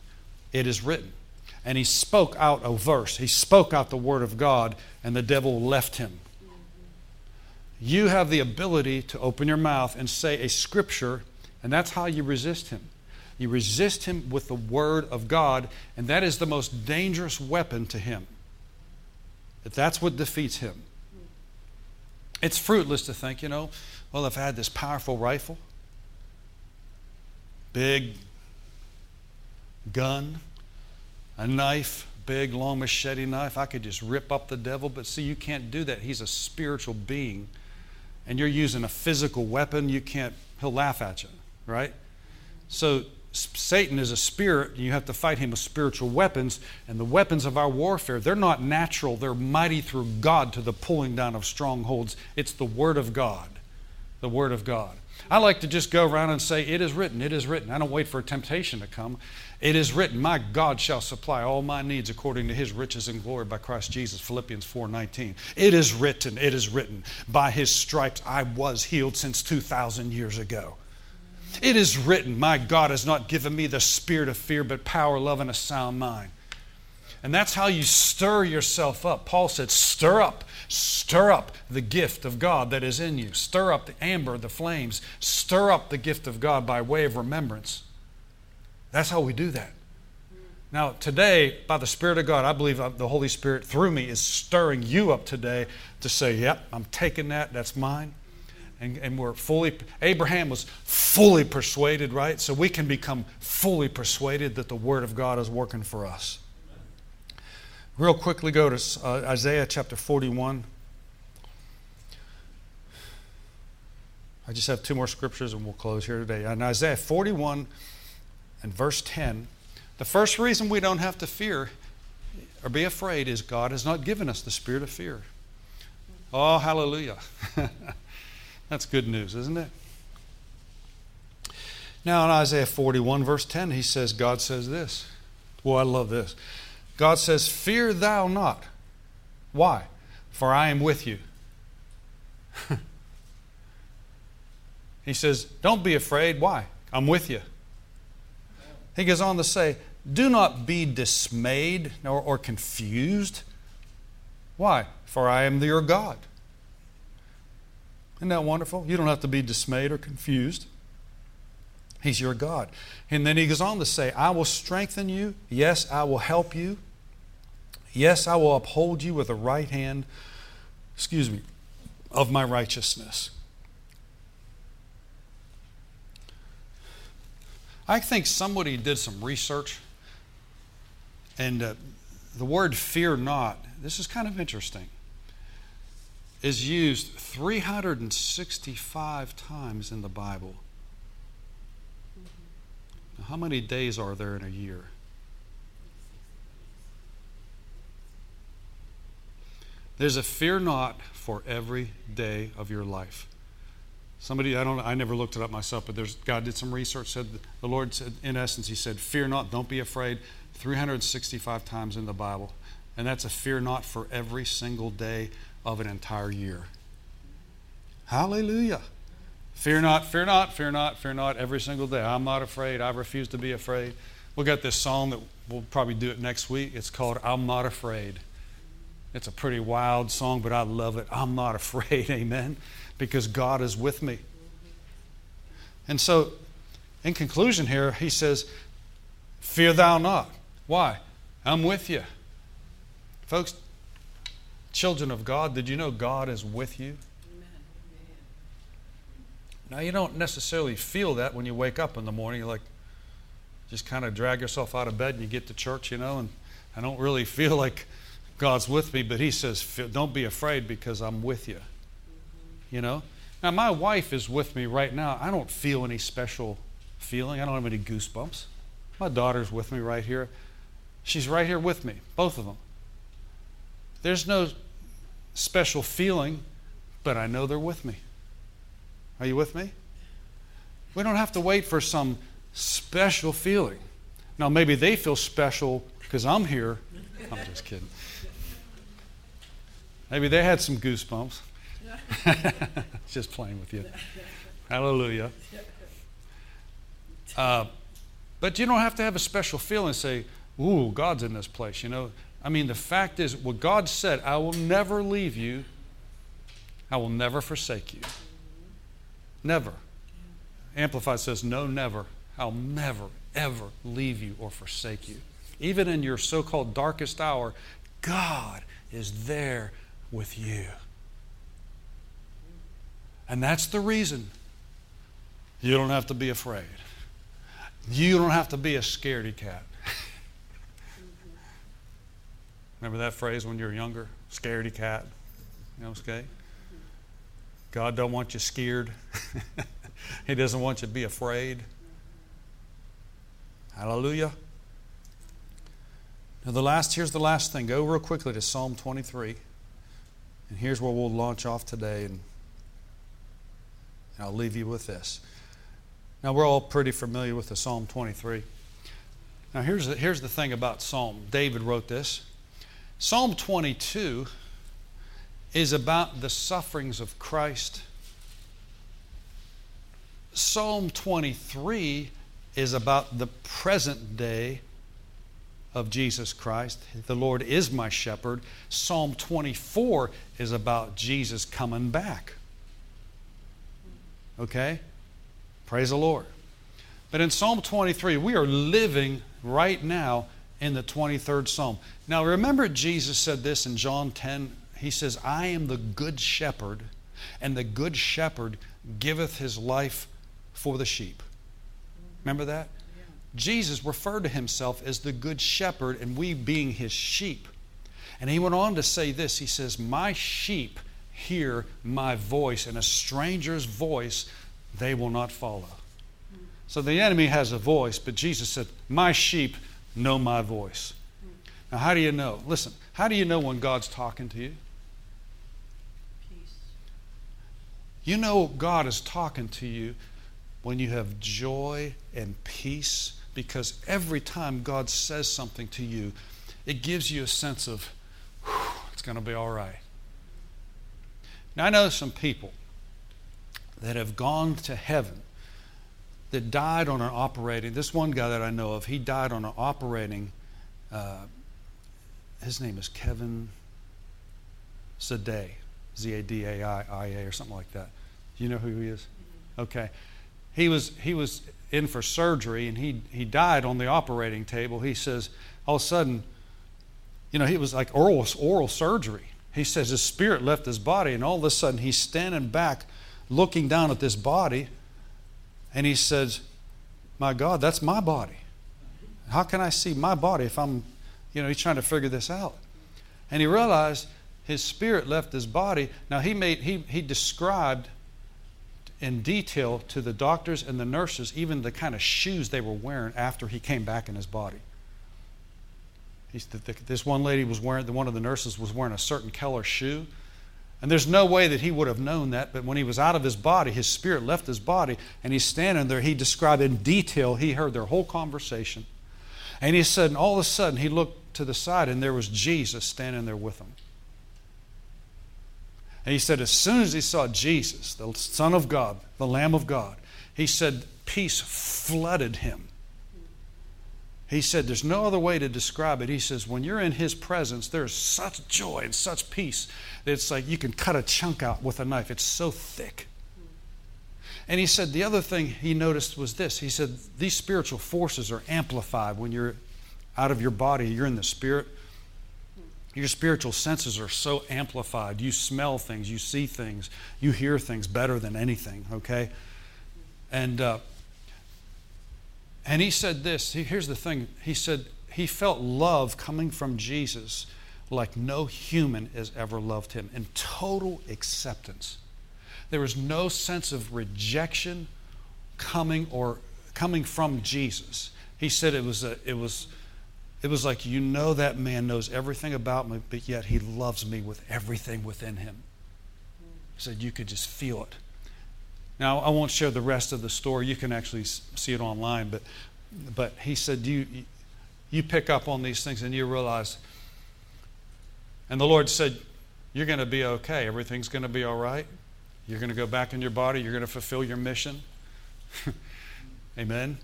It is written. And he spoke out a verse. He spoke out the word of God, and the devil left him. You have the ability to open your mouth and say a scripture, and that's how you resist him. You resist him with the word of God, and that is the most dangerous weapon to him. That that's what defeats him. It's fruitless to think, you know, well, if I had this powerful rifle, big gun, a knife, big, long machete knife, I could just rip up the devil. But see, you can't do that. He's a spiritual being. And you're using a physical weapon, you can't, he'll laugh at you, right? So Satan is a spirit, and you have to fight him with spiritual weapons. And the weapons of our warfare, they're not natural, they're mighty through God to the pulling down of strongholds. It's the Word of God. the Word of God. I like to just go around and say, It is written, it is written. I don't wait for a temptation to come. It is written, My God shall supply all my needs according to his riches and glory by Christ Jesus. Philippians 4:19. It is written, it is written, by his stripes I was healed since 2,000 years ago. It is written, My God has not given me the spirit of fear, but power, love, and a sound mind. And that's how you stir yourself up. Paul said, Stir up, stir up the gift of God that is in you. Stir up the amber, the flames. Stir up the gift of God by way of remembrance. That's how we do that. Now, today, by the Spirit of God, I believe the Holy Spirit through me is stirring you up today to say, Yep, I'm taking that, that's mine. And, and we're fully, Abraham was fully persuaded, right? So we can become fully persuaded that the Word of God is working for us. Real quickly go to uh, Isaiah chapter 41. I just have two more scriptures and we'll close here today. In Isaiah 41 and verse 10, the first reason we don't have to fear or be afraid is God has not given us the spirit of fear. Oh, hallelujah. That's good news, isn't it? Now, in Isaiah 41, verse 10, he says, God says this. Well, I love this. God says, Fear thou not. Why? For I am with you. he says, Don't be afraid. Why? I'm with you. He goes on to say, Do not be dismayed or, or confused. Why? For I am your God. Isn't that wonderful? You don't have to be dismayed or confused. He's your God. And then he goes on to say, I will strengthen you. Yes, I will help you. Yes, I will uphold you with the right hand, excuse me, of my righteousness. I think somebody did some research, and uh, the word fear not, this is kind of interesting, is used 365 times in the Bible. Now, how many days are there in a year? There's a fear not for every day of your life. Somebody, I don't, I never looked it up myself, but there's God did some research. Said the Lord said, in essence, He said, "Fear not, don't be afraid." 365 times in the Bible, and that's a fear not for every single day of an entire year. Hallelujah! Fear not, fear not, fear not, fear not every single day. I'm not afraid. I refuse to be afraid. We got this song that we'll probably do it next week. It's called "I'm Not Afraid." It's a pretty wild song, but I love it. I'm not afraid, amen, because God is with me. And so, in conclusion, here, he says, Fear thou not. Why? I'm with you. Folks, children of God, did you know God is with you? Now, you don't necessarily feel that when you wake up in the morning. You're like, just kind of drag yourself out of bed and you get to church, you know, and I don't really feel like God's with me, but He says, Don't be afraid because I'm with you. You know? Now, my wife is with me right now. I don't feel any special feeling, I don't have any goosebumps. My daughter's with me right here. She's right here with me, both of them. There's no special feeling, but I know they're with me. Are you with me? We don't have to wait for some special feeling. Now, maybe they feel special because I'm here. I'm just kidding. Maybe they had some goosebumps. Just playing with you. Hallelujah. Uh, but you don't have to have a special feeling say, Ooh, God's in this place. You know, I mean, the fact is, what God said, I will never leave you, I will never forsake you. Never. Amplified says, No, never. I'll never, ever leave you or forsake you. Even in your so called darkest hour, God is there with you. And that's the reason you don't have to be afraid. You don't have to be a scaredy cat. Mm-hmm. Remember that phrase when you were younger? Scaredy cat. You know, okay? Mm-hmm. God don't want you scared. he doesn't want you to be afraid. Mm-hmm. Hallelujah. Now the last here's the last thing. Go real quickly to Psalm 23. And here's where we'll launch off today. And I'll leave you with this. Now, we're all pretty familiar with the Psalm 23. Now, here's the, here's the thing about Psalm. David wrote this. Psalm 22 is about the sufferings of Christ. Psalm 23 is about the present day of Jesus Christ. The Lord is my shepherd. Psalm 24 is about Jesus coming back. Okay? Praise the Lord. But in Psalm 23, we are living right now in the 23rd Psalm. Now remember, Jesus said this in John 10. He says, I am the good shepherd, and the good shepherd giveth his life for the sheep. Remember that? Jesus referred to himself as the good shepherd, and we being his sheep. And he went on to say this He says, My sheep hear my voice, and a stranger's voice they will not follow. So the enemy has a voice, but Jesus said, My sheep know my voice. Now, how do you know? Listen, how do you know when God's talking to you? Peace. You know God is talking to you when you have joy and peace because every time God says something to you, it gives you a sense of, it's going to be all right. Now, I know some people that have gone to heaven that died on an operating. This one guy that I know of, he died on an operating. Uh, his name is Kevin Zadai, Z A D A I I A, or something like that. Do you know who he is? Okay. He was, he was in for surgery and he, he died on the operating table. He says, all of a sudden, you know, he was like oral, oral surgery. He says his spirit left his body, and all of a sudden he's standing back looking down at this body, and he says, My God, that's my body. How can I see my body if I'm, you know, he's trying to figure this out. And he realized his spirit left his body. Now he made he he described in detail to the doctors and the nurses, even the kind of shoes they were wearing after he came back in his body. This one lady was wearing, one of the nurses was wearing a certain color shoe. And there's no way that he would have known that, but when he was out of his body, his spirit left his body, and he's standing there. He described in detail, he heard their whole conversation. And he said, and all of a sudden, he looked to the side, and there was Jesus standing there with him. And he said, as soon as he saw Jesus, the Son of God, the Lamb of God, he said, peace flooded him. He said, There's no other way to describe it. He says, When you're in His presence, there's such joy and such peace that it's like you can cut a chunk out with a knife. It's so thick. And he said, The other thing he noticed was this. He said, These spiritual forces are amplified when you're out of your body, you're in the spirit. Your spiritual senses are so amplified. You smell things, you see things, you hear things better than anything, okay? And, uh, and he said this here's the thing. He said he felt love coming from Jesus like no human has ever loved him in total acceptance. There was no sense of rejection coming or coming from Jesus. He said it was a, it was it was like, you know, that man knows everything about me, but yet he loves me with everything within him. He said, you could just feel it. Now, I won't share the rest of the story. You can actually see it online, but, but he said, you, you pick up on these things and you realize. And the Lord said, You're going to be okay. Everything's going to be all right. You're going to go back in your body. You're going to fulfill your mission. Amen.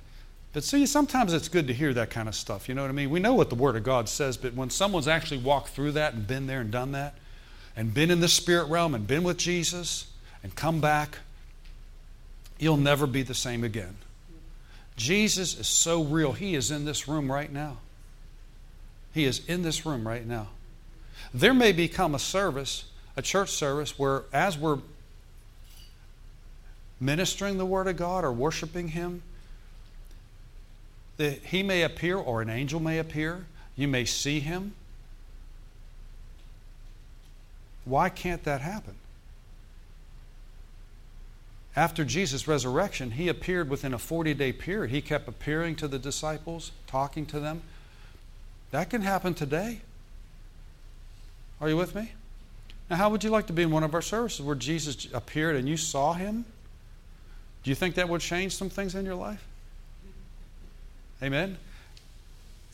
But see, sometimes it's good to hear that kind of stuff. You know what I mean? We know what the Word of God says, but when someone's actually walked through that and been there and done that, and been in the spirit realm and been with Jesus and come back, you'll never be the same again. Jesus is so real. He is in this room right now. He is in this room right now. There may become a service, a church service, where as we're ministering the Word of God or worshiping Him, that he may appear or an angel may appear. You may see him. Why can't that happen? After Jesus' resurrection, he appeared within a 40 day period. He kept appearing to the disciples, talking to them. That can happen today. Are you with me? Now, how would you like to be in one of our services where Jesus appeared and you saw him? Do you think that would change some things in your life? Amen?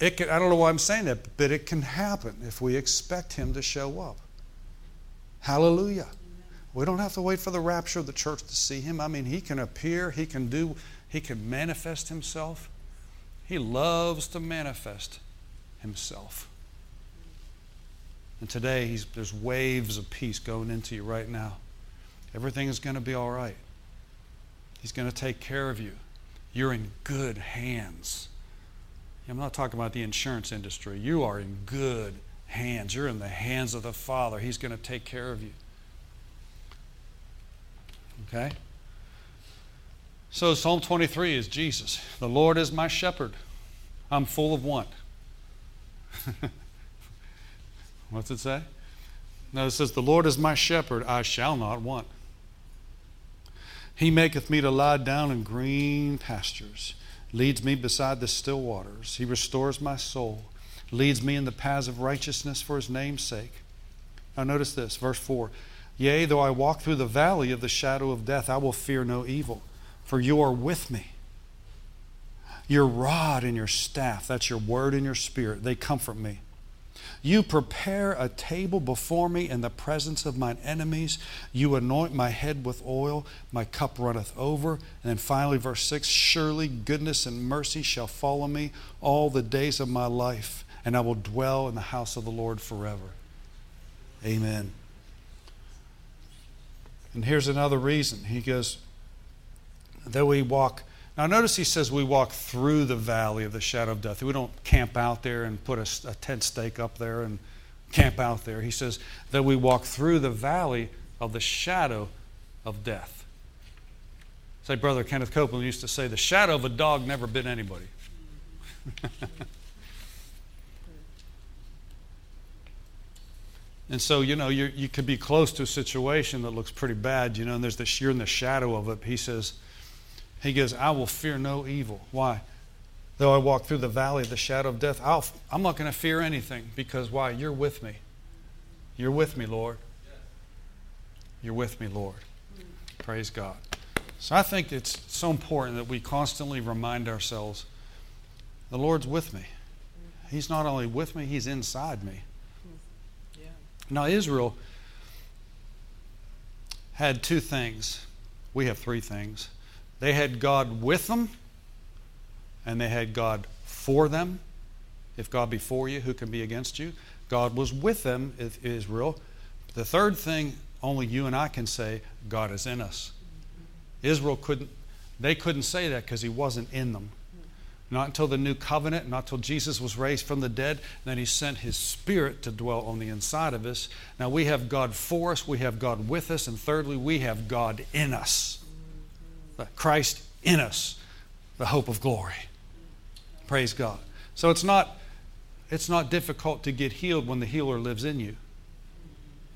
It can, I don't know why I'm saying that, but it can happen if we expect Him to show up. Hallelujah. We don't have to wait for the rapture of the church to see Him. I mean, He can appear, He can do, He can manifest Himself. He loves to manifest Himself. And today, there's waves of peace going into you right now. Everything is going to be all right. He's going to take care of you. You're in good hands. I'm not talking about the insurance industry. You are in good hands. You're in the hands of the Father. He's going to take care of you. Okay? So, Psalm 23 is Jesus. The Lord is my shepherd. I'm full of want. What's it say? No, it says, The Lord is my shepherd, I shall not want. He maketh me to lie down in green pastures, leads me beside the still waters. He restores my soul, leads me in the paths of righteousness for his name's sake. Now, notice this, verse 4 Yea, though I walk through the valley of the shadow of death, I will fear no evil, for you are with me. Your rod and your staff, that's your word and your spirit, they comfort me. You prepare a table before me in the presence of mine enemies. You anoint my head with oil. My cup runneth over. And then finally, verse 6 Surely goodness and mercy shall follow me all the days of my life, and I will dwell in the house of the Lord forever. Amen. And here's another reason. He goes, Though we walk now, notice he says we walk through the valley of the shadow of death. We don't camp out there and put a, a, tent stake up there and camp out there. He says that we walk through the valley of the shadow of death. Say, Brother Kenneth Copeland used to say, the shadow of a dog never bit anybody. and so, you know, you you could be close to a situation that looks pretty bad, you know, and there's this, you're in the shadow of it. He says, he goes, I will fear no evil. Why? Though I walk through the valley of the shadow of death, i am not going to fear anything because why? You're with me. You're with me, Lord. You're with me, Lord. Praise God. So I think it's so important that we constantly remind ourselves the Lord's with me. He's not only with me, He's inside me. Now, Israel had two things. We have three things. They had God with them, and they had God for them. If God be for you, who can be against you? God was with them, Israel. The third thing, only you and I can say, God is in us. Israel couldn't, they couldn't say that because he wasn't in them. Not until the new covenant, not until Jesus was raised from the dead, then he sent his spirit to dwell on the inside of us. Now we have God for us, we have God with us, and thirdly, we have God in us. Christ in us, the hope of glory. Praise God. So it's not, it's not difficult to get healed when the healer lives in you.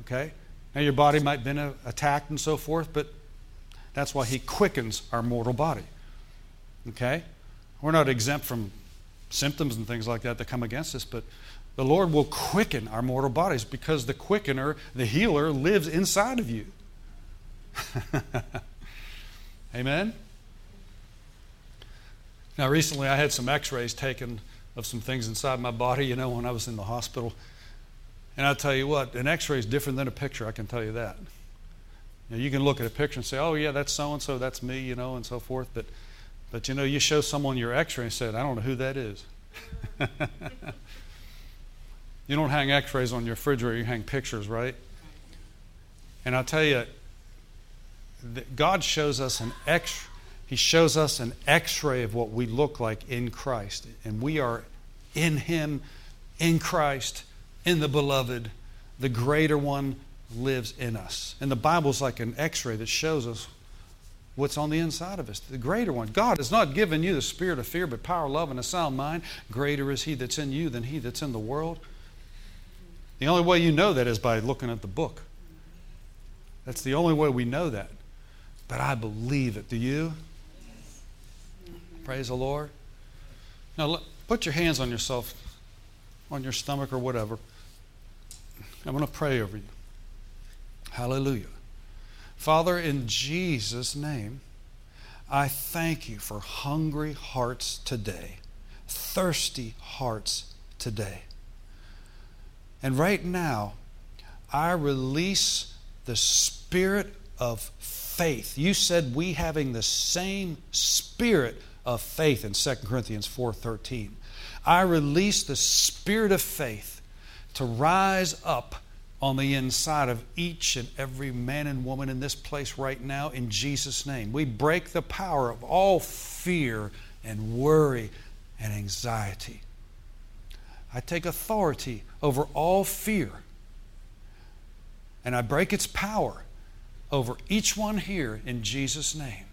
Okay? Now, your body might have been attacked and so forth, but that's why He quickens our mortal body. Okay? We're not exempt from symptoms and things like that that come against us, but the Lord will quicken our mortal bodies because the quickener, the healer, lives inside of you. Amen? Now, recently I had some x rays taken of some things inside my body, you know, when I was in the hospital. And i tell you what, an x ray is different than a picture, I can tell you that. You, can look at a picture and say, oh, yeah, that's so and so, that's me, you know, and so forth. But, but you know, you show someone your x ray and said, I don't know who that is. you don't hang x rays on your refrigerator, you hang pictures, right? And I'll tell you, God shows us an X. He shows us an X-ray of what we look like in Christ, and we are in Him, in Christ, in the Beloved. The greater one lives in us, and the Bible's like an X-ray that shows us what's on the inside of us. The greater one. God has not given you the spirit of fear, but power, love, and a sound mind. Greater is He that's in you than He that's in the world. The only way you know that is by looking at the book. That's the only way we know that but I believe it. Do you? Praise the Lord. Now, put your hands on yourself, on your stomach or whatever. I'm going to pray over you. Hallelujah. Father, in Jesus' name, I thank you for hungry hearts today, thirsty hearts today. And right now, I release the spirit of faith. You said we having the same spirit of faith in 2 Corinthians 4:13. I release the spirit of faith to rise up on the inside of each and every man and woman in this place right now in Jesus' name. We break the power of all fear and worry and anxiety. I take authority over all fear and I break its power over each one here in Jesus' name.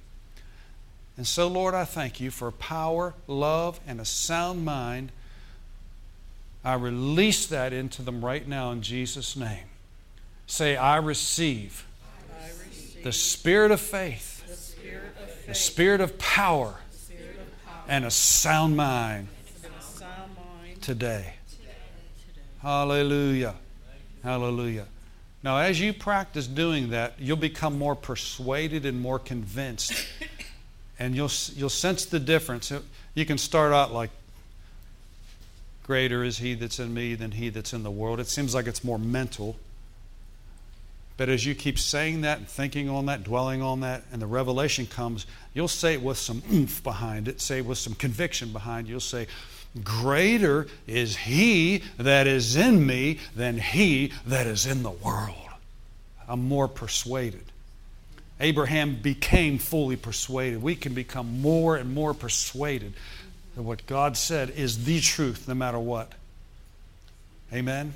And so, Lord, I thank you for power, love, and a sound mind I release that into them right now in Jesus' name. Say, I receive, I receive the, spirit of faith, the spirit of, faith, the spirit of power, spirit of power and, a sound mind, a sound mind today. today. Hallelujah. Hallelujah. Now, as you practice doing that, you'll become more persuaded and more convinced. and you'll, you'll sense the difference. You can start out like, Greater is he that's in me than he that's in the world. It seems like it's more mental. But as you keep saying that and thinking on that, dwelling on that, and the revelation comes, you'll say it with some oomph behind it, say it with some conviction behind it. You'll say, Greater is he that is in me than he that is in the world. I'm more persuaded. Abraham became fully persuaded. We can become more and more persuaded that what God said is the truth no matter what. Amen.